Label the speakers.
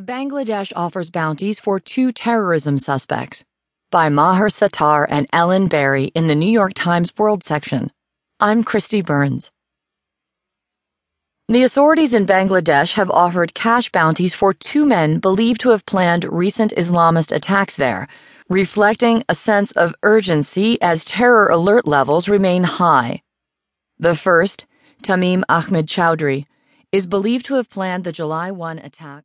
Speaker 1: Bangladesh offers bounties for two terrorism suspects by Maher Sattar and Ellen Barry in the New York Times World section. I'm Kristi Burns. The authorities in Bangladesh have offered cash bounties for two men believed to have planned recent Islamist attacks there, reflecting a sense of urgency as terror alert levels remain high. The first, Tamim Ahmed Chowdhury, is believed to have planned the July 1 attack.